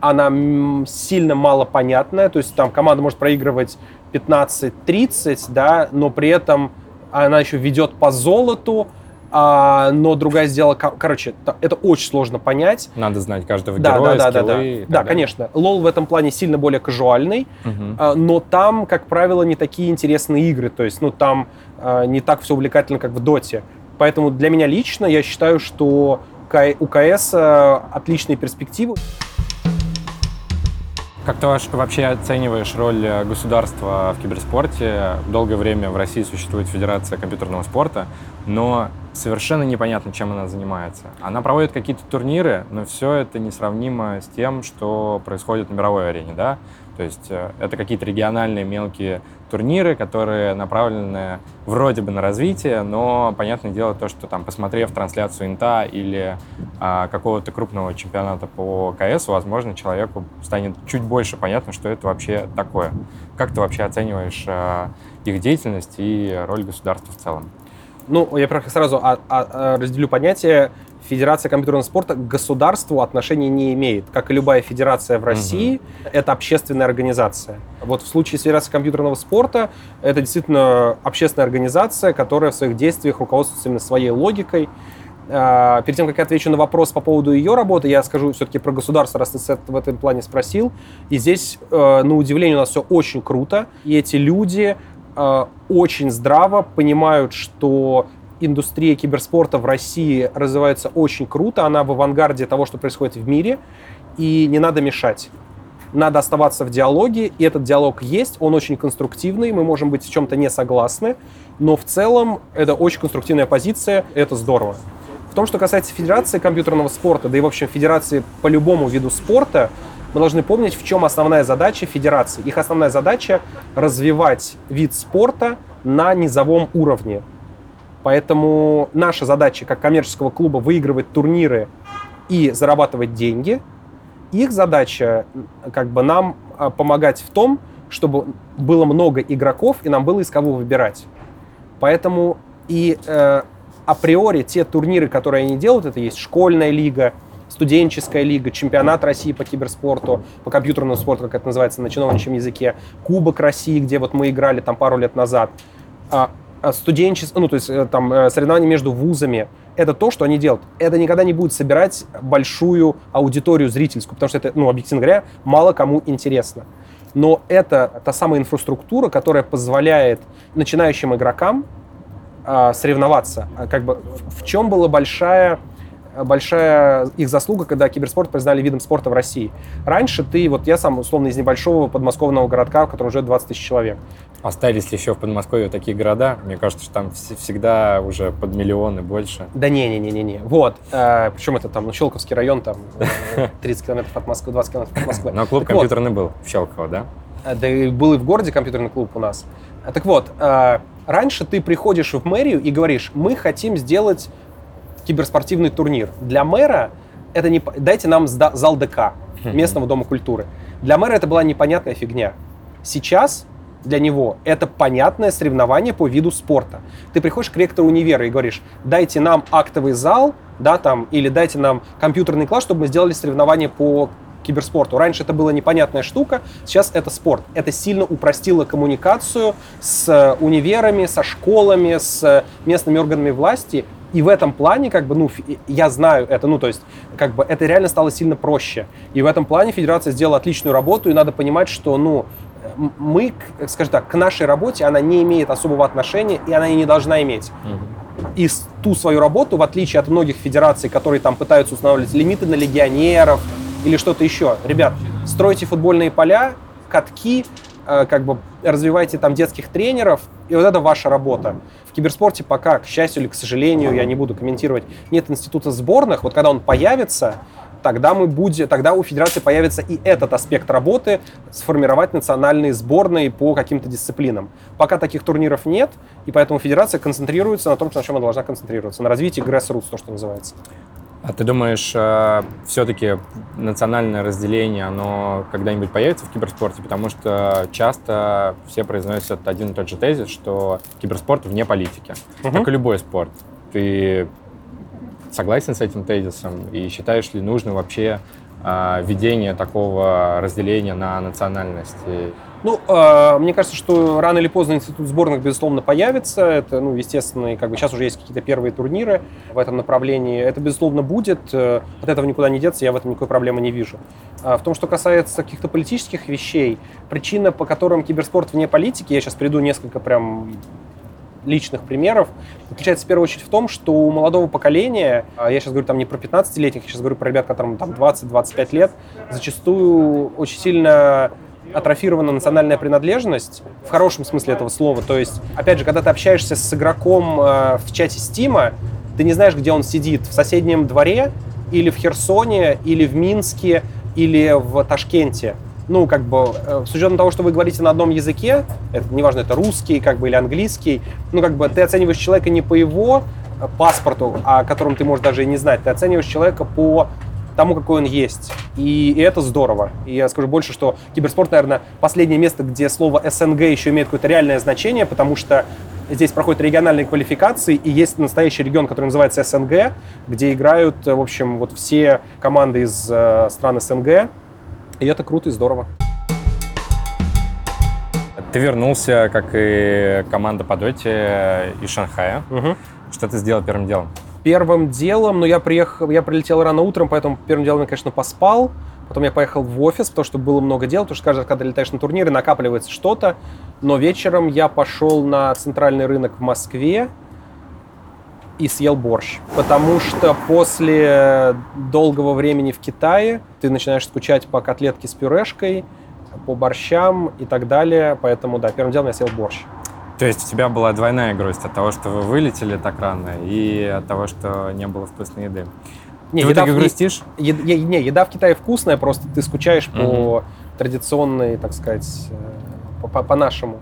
она сильно мало понятная, то есть там команда может проигрывать 15-30, да, но при этом она еще ведет по золоту, а, но другая сделала... Короче, это очень сложно понять.
Надо знать каждого да, героя,
да, да, да, да. да, конечно. Лол в этом плане сильно более кажуальный, угу. а, но там, как правило, не такие интересные игры. То есть, ну, там а, не так все увлекательно, как в Доте. Поэтому для меня лично я считаю, что у КС а, отличные перспективы.
Как ты вообще оцениваешь роль э, государства в киберспорте? Долгое время в России существует Федерация компьютерного спорта. но совершенно непонятно, чем она занимается. Она проводит какие-то турниры, но все это несравнимо с тем, что происходит на мировой арене, да? То есть э, это какие-то региональные мелкие турниры, которые направлены вроде бы на развитие, но понятное дело то, что там, посмотрев трансляцию Инта или а, какого-то крупного чемпионата по КС, возможно, человеку станет чуть больше понятно, что это вообще такое. Как ты вообще оцениваешь а, их деятельность и роль государства в целом?
Ну, я сразу а, а, а, разделю понятие. Федерация компьютерного спорта к государству отношения не имеет. Как и любая федерация в России, угу. это общественная организация. Вот в случае с Федерацией компьютерного спорта это действительно общественная организация, которая в своих действиях руководствуется именно своей логикой. А, перед тем, как я отвечу на вопрос по поводу ее работы, я скажу все-таки про государство, раз ты в этом плане спросил. И здесь, э, на удивление, у нас все очень круто. И эти люди Э, очень здраво, понимают, что индустрия киберспорта в России развивается очень круто, она в авангарде того, что происходит в мире, и не надо мешать. Надо оставаться в диалоге, и этот диалог есть, он очень конструктивный, мы можем быть в чем-то не согласны, но в целом это очень конструктивная позиция, это здорово. В том, что касается Федерации компьютерного спорта, да и, в общем, Федерации по любому виду спорта, мы должны помнить, в чем основная задача федерации. Их основная задача – развивать вид спорта на низовом уровне. Поэтому наша задача как коммерческого клуба выигрывать турниры и зарабатывать деньги. Их задача как бы нам а, помогать в том, чтобы было много игроков и нам было из кого выбирать. Поэтому и э, априори те турниры, которые они делают, это есть школьная лига, студенческая лига, чемпионат России по киберспорту, по компьютерному спорту, как это называется на чиновничьем языке, Кубок России, где вот мы играли там пару лет назад, а, студенчество, ну, то есть э, там э, соревнования между вузами, это то, что они делают. Это никогда не будет собирать большую аудиторию зрительскую, потому что это, ну, объективно говоря, мало кому интересно. Но это та самая инфраструктура, которая позволяет начинающим игрокам э, соревноваться. А как бы в чем была большая большая их заслуга, когда киберспорт признали видом спорта в России. Раньше ты, вот я сам, условно, из небольшого подмосковного городка, в котором живет 20 тысяч человек.
Остались ли еще в Подмосковье такие города? Мне кажется, что там всегда уже под миллионы больше.
Да не-не-не-не-не. Вот. Э, причем это там, ну, Щелковский район, там 30 километров от Москвы, 20 километров от Москвы.
Но клуб так компьютерный вот. был в Щелково, да?
Э, да и был и в городе компьютерный клуб у нас. Э, так вот, э, раньше ты приходишь в мэрию и говоришь, мы хотим сделать киберспортивный турнир. Для мэра это не... Дайте нам зал ДК, местного дома культуры. Для мэра это была непонятная фигня. Сейчас для него это понятное соревнование по виду спорта. Ты приходишь к ректору универа и говоришь, дайте нам актовый зал, да, там, или дайте нам компьютерный класс, чтобы мы сделали соревнование по киберспорту. Раньше это была непонятная штука, сейчас это спорт. Это сильно упростило коммуникацию с универами, со школами, с местными органами власти, и в этом плане, как бы, ну, я знаю это, ну, то есть, как бы, это реально стало сильно проще. И в этом плане федерация сделала отличную работу, и надо понимать, что, ну, мы, скажем так, к нашей работе она не имеет особого отношения, и она и не должна иметь. И ту свою работу, в отличие от многих федераций, которые там пытаются устанавливать лимиты на легионеров или что-то еще, ребят, стройте футбольные поля, катки, э, как бы развивайте там детских тренеров, и вот это ваша работа. В киберспорте пока, к счастью или к сожалению, я не буду комментировать, нет института сборных. Вот когда он появится, тогда мы будем, тогда у федерации появится и этот аспект работы, сформировать национальные сборные по каким-то дисциплинам. Пока таких турниров нет, и поэтому федерация концентрируется на том, на чем она должна концентрироваться, на развитии grassroots, то, что называется.
А ты думаешь, э, все-таки национальное разделение, оно когда-нибудь появится в киберспорте? Потому что часто все произносят один и тот же тезис, что киберспорт вне политики, угу. как и любой спорт. Ты согласен с этим тезисом и считаешь ли нужно вообще э, введение такого разделения на национальности?
Ну, э, мне кажется, что рано или поздно институт сборных, безусловно, появится. Это, ну, естественно, и как бы сейчас уже есть какие-то первые турниры в этом направлении. Это, безусловно, будет. Э, от этого никуда не деться, я в этом никакой проблемы не вижу. А в том, что касается каких-то политических вещей, причина, по которым киберспорт вне политики, я сейчас приду несколько прям личных примеров, заключается в первую очередь в том, что у молодого поколения, а я сейчас говорю там не про 15-летних, я сейчас говорю про ребят, которым там 20-25 лет, зачастую очень сильно атрофирована национальная принадлежность в хорошем смысле этого слова. То есть, опять же, когда ты общаешься с игроком э, в чате Стима, ты не знаешь, где он сидит, в соседнем дворе или в Херсоне, или в Минске, или в Ташкенте. Ну, как бы, э, с учетом того, что вы говорите на одном языке, это, неважно, это русский, как бы, или английский, ну, как бы, ты оцениваешь человека не по его э, паспорту, о котором ты можешь даже и не знать, ты оцениваешь человека по тому, какой он есть. И, и это здорово. И я скажу больше, что киберспорт, наверное, последнее место, где слово СНГ еще имеет какое-то реальное значение, потому что здесь проходят региональные квалификации, и есть настоящий регион, который называется СНГ, где играют, в общем, вот все команды из э, стран СНГ, и это круто и здорово.
Ты вернулся, как и команда по доте из Шанхая.
Угу.
Что ты сделал первым делом?
Первым делом, ну, я приехал, я прилетел рано утром, поэтому первым делом я, конечно, поспал. Потом я поехал в офис, потому что было много дел, потому что каждый раз, когда летаешь на турниры, накапливается что-то. Но вечером я пошел на центральный рынок в Москве и съел борщ. Потому что после долгого времени в Китае ты начинаешь скучать по котлетке с пюрешкой, по борщам и так далее. Поэтому, да, первым делом я съел борщ.
То есть у тебя была двойная грусть от того, что вы вылетели так рано, и от того, что не было вкусной еды.
Не,
ты
еда,
в итоге грустишь?
Е, е, не, еда в Китае вкусная, просто ты скучаешь угу. по традиционной, так сказать, э, по-нашему.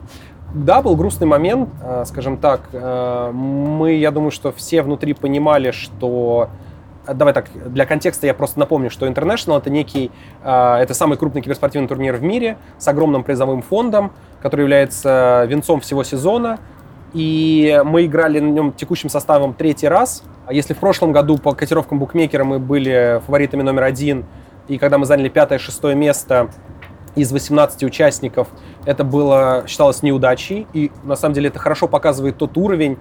Да, был грустный момент, э, скажем так. Э, мы, я думаю, что все внутри понимали, что Давай так, для контекста я просто напомню, что International это некий, это самый крупный киберспортивный турнир в мире с огромным призовым фондом, который является венцом всего сезона. И мы играли на нем текущим составом третий раз. А если в прошлом году по котировкам букмекера мы были фаворитами номер один, и когда мы заняли пятое-шестое место из 18 участников, это было, считалось неудачей. И на самом деле это хорошо показывает тот уровень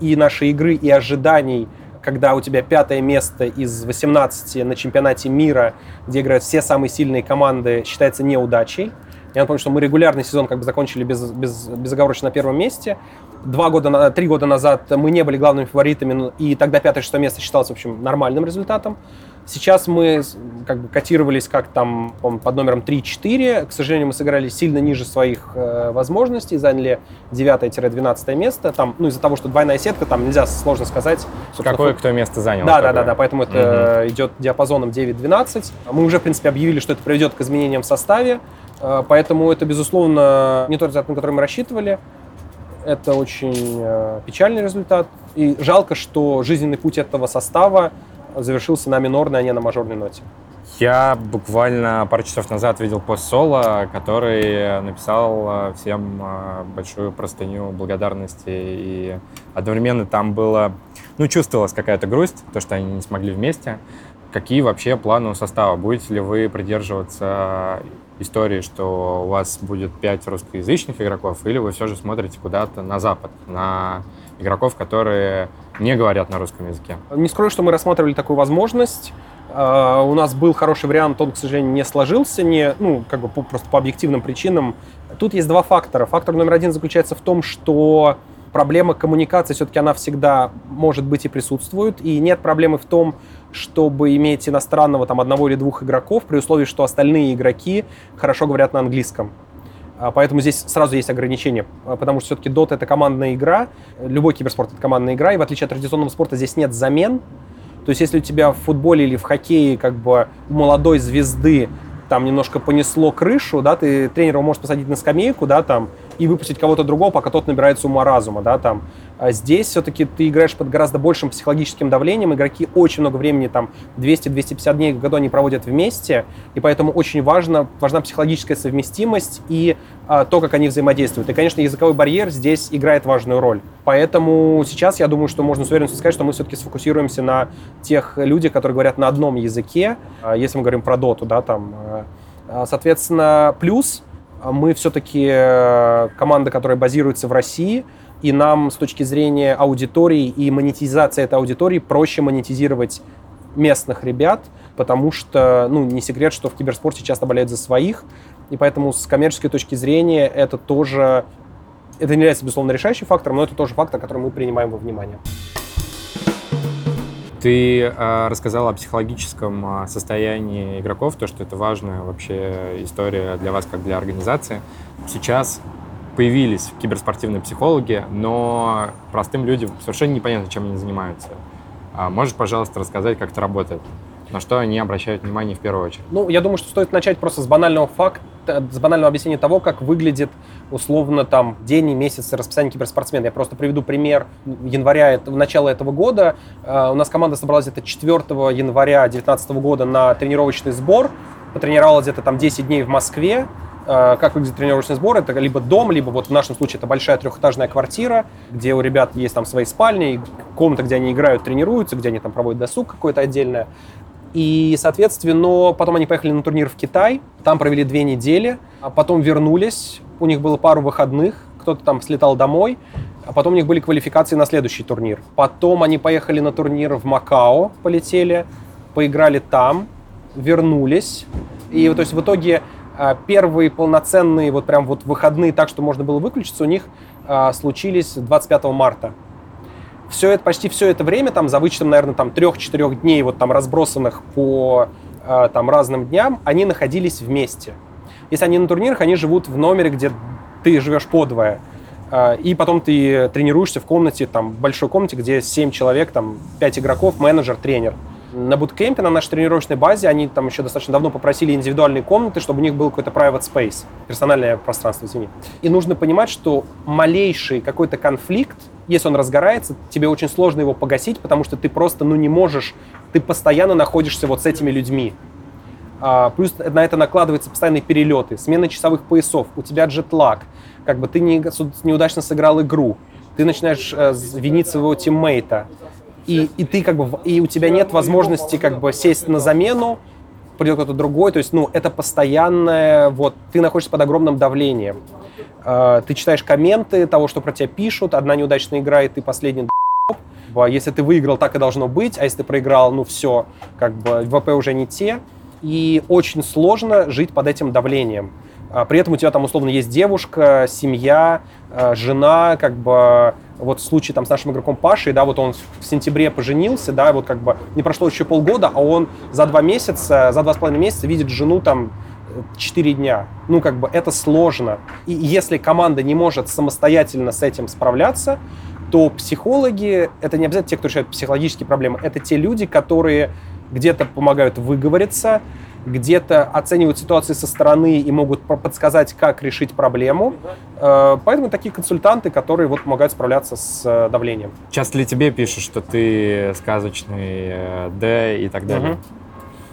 и нашей игры, и ожиданий, когда у тебя пятое место из 18 на чемпионате мира, где играют все самые сильные команды, считается неудачей. Я напомню, что мы регулярный сезон как бы закончили без, без, безоговорочно на первом месте. Два года, три года назад мы не были главными фаворитами, и тогда пятое-шестое место считалось, в общем, нормальным результатом. Сейчас мы как бы котировались как там под номером 3-4. К сожалению, мы сыграли сильно ниже своих э, возможностей, заняли 9-12 место. Там, ну, из-за того, что двойная сетка, там нельзя сложно сказать.
Какое кто место занял?
Да, да, да, да, поэтому это угу. идет диапазоном 9-12. Мы уже, в принципе, объявили, что это приведет к изменениям в составе. Э, поэтому это, безусловно, не тот результат, на который мы рассчитывали. Это очень э, печальный результат. И жалко, что жизненный путь этого состава завершился на минорной, а не на мажорной ноте.
Я буквально пару часов назад видел пост Соло, который написал э, всем большую простыню благодарности. И одновременно там было, ну, чувствовалась какая-то грусть, то, что они не смогли вместе. Какие вообще планы у состава? Будете ли вы придерживаться истории, что у вас будет пять русскоязычных игроков, или вы все же смотрите куда-то на Запад, на игроков, которые не говорят на русском языке?
Не скрою, что мы рассматривали такую возможность. Uh, у нас был хороший вариант, он, к сожалению, не сложился, не, ну, как бы по, просто по объективным причинам. Тут есть два фактора. Фактор номер один заключается в том, что проблема коммуникации все-таки она всегда может быть и присутствует, и нет проблемы в том, чтобы иметь иностранного там одного или двух игроков, при условии, что остальные игроки хорошо говорят на английском. А, поэтому здесь сразу есть ограничения, а, потому что все-таки Dota — это командная игра, любой киберспорт — это командная игра, и в отличие от традиционного спорта здесь нет замен. То есть если у тебя в футболе или в хоккее как бы молодой звезды там немножко понесло крышу, да, ты тренера можешь посадить на скамейку, да, там, и выпустить кого-то другого, пока тот набирается ума разума, да, там. А здесь все-таки ты играешь под гораздо большим психологическим давлением, игроки очень много времени, там, 200-250 дней в году они проводят вместе, и поэтому очень важно, важна психологическая совместимость и а, то, как они взаимодействуют. И, конечно, языковой барьер здесь играет важную роль. Поэтому сейчас я думаю, что можно с уверенностью сказать, что мы все-таки сфокусируемся на тех людях, которые говорят на одном языке, а, если мы говорим про доту, да, там, а, Соответственно, плюс мы все-таки э, команда, которая базируется в России, и нам с точки зрения аудитории и монетизации этой аудитории проще монетизировать местных ребят, потому что, ну, не секрет, что в киберспорте часто болеют за своих, и поэтому с коммерческой точки зрения это тоже, это не является, безусловно, решающим фактором, но это тоже фактор, который мы принимаем во внимание.
Ты э, рассказал о психологическом состоянии игроков, то, что это важная вообще история для вас, как для организации. Сейчас появились киберспортивные психологи, но простым людям совершенно непонятно, чем они занимаются. А можешь, пожалуйста, рассказать, как это работает? На что они обращают внимание в первую очередь?
Ну, я думаю, что стоит начать просто с банального факта, с банального объяснения того, как выглядит условно там день и месяц расписания киберспортсмена. Я просто приведу пример января, начала этого года. Uh, у нас команда собралась где-то 4 января 2019 года на тренировочный сбор. Потренировалась где-то там 10 дней в Москве. Uh, как выглядит тренировочный сбор? Это либо дом, либо вот в нашем случае это большая трехэтажная квартира, где у ребят есть там свои спальни, комната, где они играют, тренируются, где они там проводят досуг какой-то отдельное. И, соответственно, потом они поехали на турнир в Китай, там провели две недели, а потом вернулись, у них было пару выходных, кто-то там слетал домой, а потом у них были квалификации на следующий турнир. Потом они поехали на турнир в Макао, полетели, поиграли там, вернулись. И то есть в итоге а, первые полноценные вот прям вот выходные так, что можно было выключиться, у них а, случились 25 марта все это, почти все это время, там, за вычетом, наверное, там, трех-четырех дней, вот там, разбросанных по э, там, разным дням, они находились вместе. Если они на турнирах, они живут в номере, где ты живешь подвое. Э, и потом ты тренируешься в комнате, там, большой комнате, где 7 человек, там, 5 игроков, менеджер, тренер. На буткемпе, на нашей тренировочной базе, они там еще достаточно давно попросили индивидуальные комнаты, чтобы у них был какой-то private space, персональное пространство, извини. И нужно понимать, что малейший какой-то конфликт, если он разгорается, тебе очень сложно его погасить, потому что ты просто, ну, не можешь, ты постоянно находишься вот с этими людьми. А, плюс на это накладываются постоянные перелеты, смена часовых поясов, у тебя джетлаг, как бы ты не, неудачно сыграл игру, ты начинаешь э, винить своего тиммейта, и, и ты как бы, и у тебя нет возможности как бы сесть на замену, придет кто-то другой, то есть, ну, это постоянное, вот, ты находишься под огромным давлением. Э, ты читаешь комменты того, что про тебя пишут, одна неудачная игра, и ты последний если ты выиграл, так и должно быть, а если ты проиграл, ну все, как бы ВП уже не те. И очень сложно жить под этим давлением. А при этом у тебя там условно есть девушка, семья, э, жена, как бы вот в случае там с нашим игроком Пашей, да, вот он в сентябре поженился, да, вот как бы не прошло еще полгода, а он за два месяца, за два с половиной месяца видит жену там 4 дня. Ну, как бы это сложно. И если команда не может самостоятельно с этим справляться, то психологи, это не обязательно те, кто решает психологические проблемы, это те люди, которые где-то помогают выговориться, где-то оценивают ситуации со стороны и могут подсказать, как решить проблему. Э, поэтому такие консультанты, которые вот помогают справляться с э, давлением.
Часто ли тебе пишут, что ты сказочный э, Д и так далее?
Угу.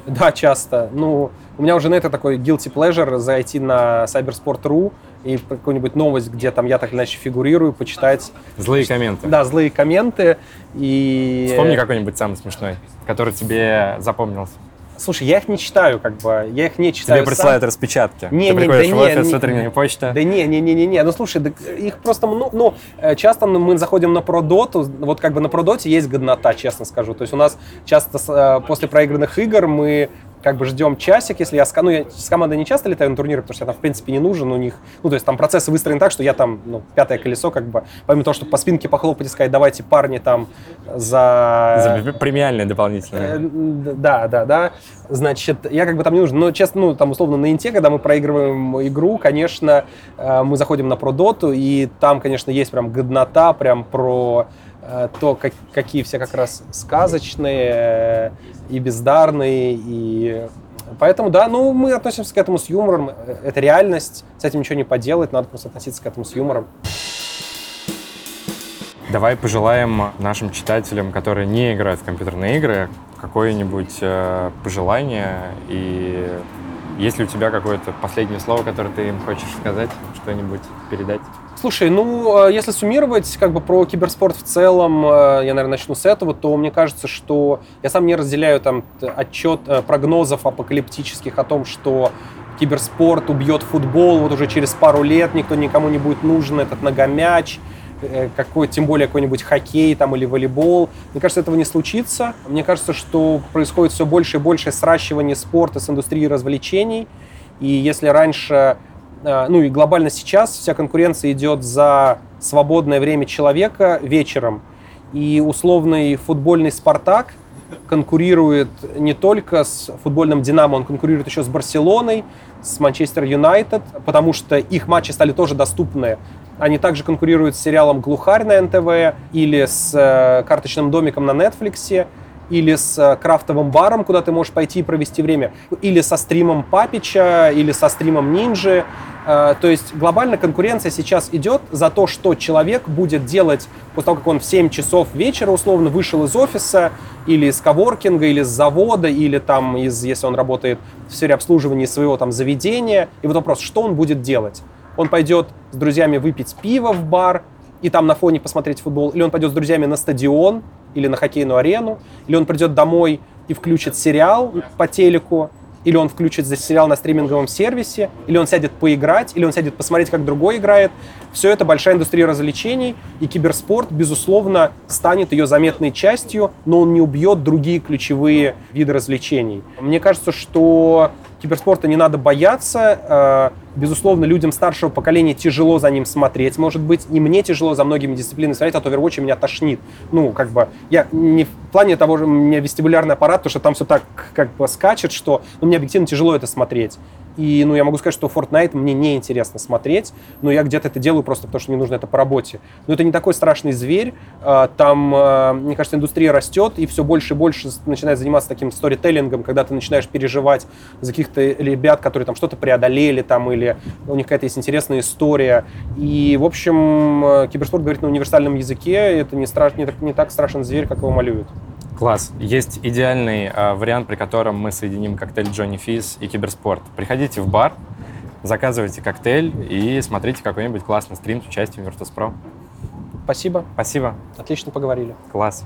Да, часто. Ну, у меня уже на это такой guilty pleasure зайти на cybersport.ru и какую-нибудь новость, где там я так иначе фигурирую, почитать.
Злые комменты.
Да, злые комменты. И...
Вспомни какой-нибудь самый смешной, который тебе запомнился.
Слушай, я их не читаю, как бы, я их не читаю.
Тебе присылают сам. распечатки.
Не,
Ты
не,
приходишь
да
в офис,
не,
утренняя почта.
Да не, не, не, не, не. Ну слушай, да, их просто, ну, ну, часто мы заходим на продоту, вот как бы на продоте есть годнота, честно скажу. То есть у нас часто э, после проигранных игр мы как бы ждем часик, если я с, ну, я с командой не часто летаю на турниры, потому что я там, в принципе, не нужен у них. Ну, то есть там процессы выстроены так, что я там, ну, пятое колесо, как бы, помимо того, чтобы по спинке похлопать и сказать, давайте, парни, там, за...
За премиальные дополнительные. Э,
да, да, да. Значит, я как бы там не нужен. Но, честно, ну, там, условно, на Инте, когда мы проигрываем игру, конечно, э, мы заходим на продоту, и там, конечно, есть прям годнота, прям про то как, какие все как раз сказочные э, и бездарные, и поэтому, да, ну, мы относимся к этому с юмором, э, это реальность, с этим ничего не поделать, надо просто относиться к этому с юмором.
Давай пожелаем нашим читателям, которые не играют в компьютерные игры, какое-нибудь э, пожелание и есть ли у тебя какое-то последнее слово, которое ты им хочешь сказать, что-нибудь передать?
Слушай, ну, э, если суммировать как бы про киберспорт в целом, э, я, наверное, начну с этого, то мне кажется, что я сам не разделяю там отчет э, прогнозов апокалиптических о том, что киберспорт убьет футбол вот уже через пару лет, никто никому не будет нужен этот многомяч, какой, тем более какой-нибудь хоккей там или волейбол. Мне кажется, этого не случится. Мне кажется, что происходит все больше и больше сращивание спорта с индустрией развлечений. И если раньше а, ну и глобально сейчас вся конкуренция идет за свободное время человека вечером. И условный футбольный «Спартак» конкурирует не только с футбольным «Динамо», он конкурирует еще с «Барселоной», с «Манчестер Юнайтед», потому что их матчи стали тоже доступны. Они также конкурируют с сериалом «Глухарь» на НТВ или с э, «Карточным домиком» на Netflix или с э, крафтовым баром, куда ты можешь пойти и провести время, или со стримом Папича, или со стримом Нинджи. Э, то есть глобальная конкуренция сейчас идет за то, что человек будет делать после того, как он в 7 часов вечера условно вышел из офиса, или из коворкинга, или с завода, или там, из, если он работает в сфере обслуживания своего там заведения. И вот вопрос, что он будет делать? Он пойдет с друзьями выпить пиво в бар, и там на фоне посмотреть футбол, или он пойдет с друзьями на стадион, или на хоккейную арену, или он придет домой и включит сериал по телеку, или он включит сериал на стриминговом сервисе, или он сядет поиграть, или он сядет посмотреть, как другой играет. Все это большая индустрия развлечений, и киберспорт, безусловно, станет ее заметной частью, но он не убьет другие ключевые виды развлечений. Мне кажется, что киберспорта не надо бояться. Э, безусловно, людям старшего поколения тяжело за ним смотреть, может быть, и мне тяжело за многими дисциплинами смотреть, от Overwatch меня тошнит. Ну, как бы, я не в плане того, что у меня вестибулярный аппарат, потому что там все так как бы скачет, что ну, мне объективно тяжело это смотреть. И, ну, я могу сказать, что Fortnite мне не интересно смотреть, но я где-то это делаю просто потому, что мне нужно это по работе. Но это не такой страшный зверь. А, там, а, мне кажется, индустрия растет, и все больше и больше начинает заниматься таким сторителлингом, когда ты начинаешь переживать за каких-то ребят, которые там что-то преодолели, там, или у них какая-то есть интересная история. И, в общем, а, киберспорт говорит на универсальном языке, это не, страш, не, так, не так страшен зверь, как его малюют.
Класс. Есть идеальный э, вариант, при котором мы соединим коктейль Джонни Физ и киберспорт. Приходите в бар, заказывайте коктейль и смотрите какой-нибудь классный стрим с участием Virtus.pro.
Спасибо.
Спасибо.
Отлично поговорили.
Класс.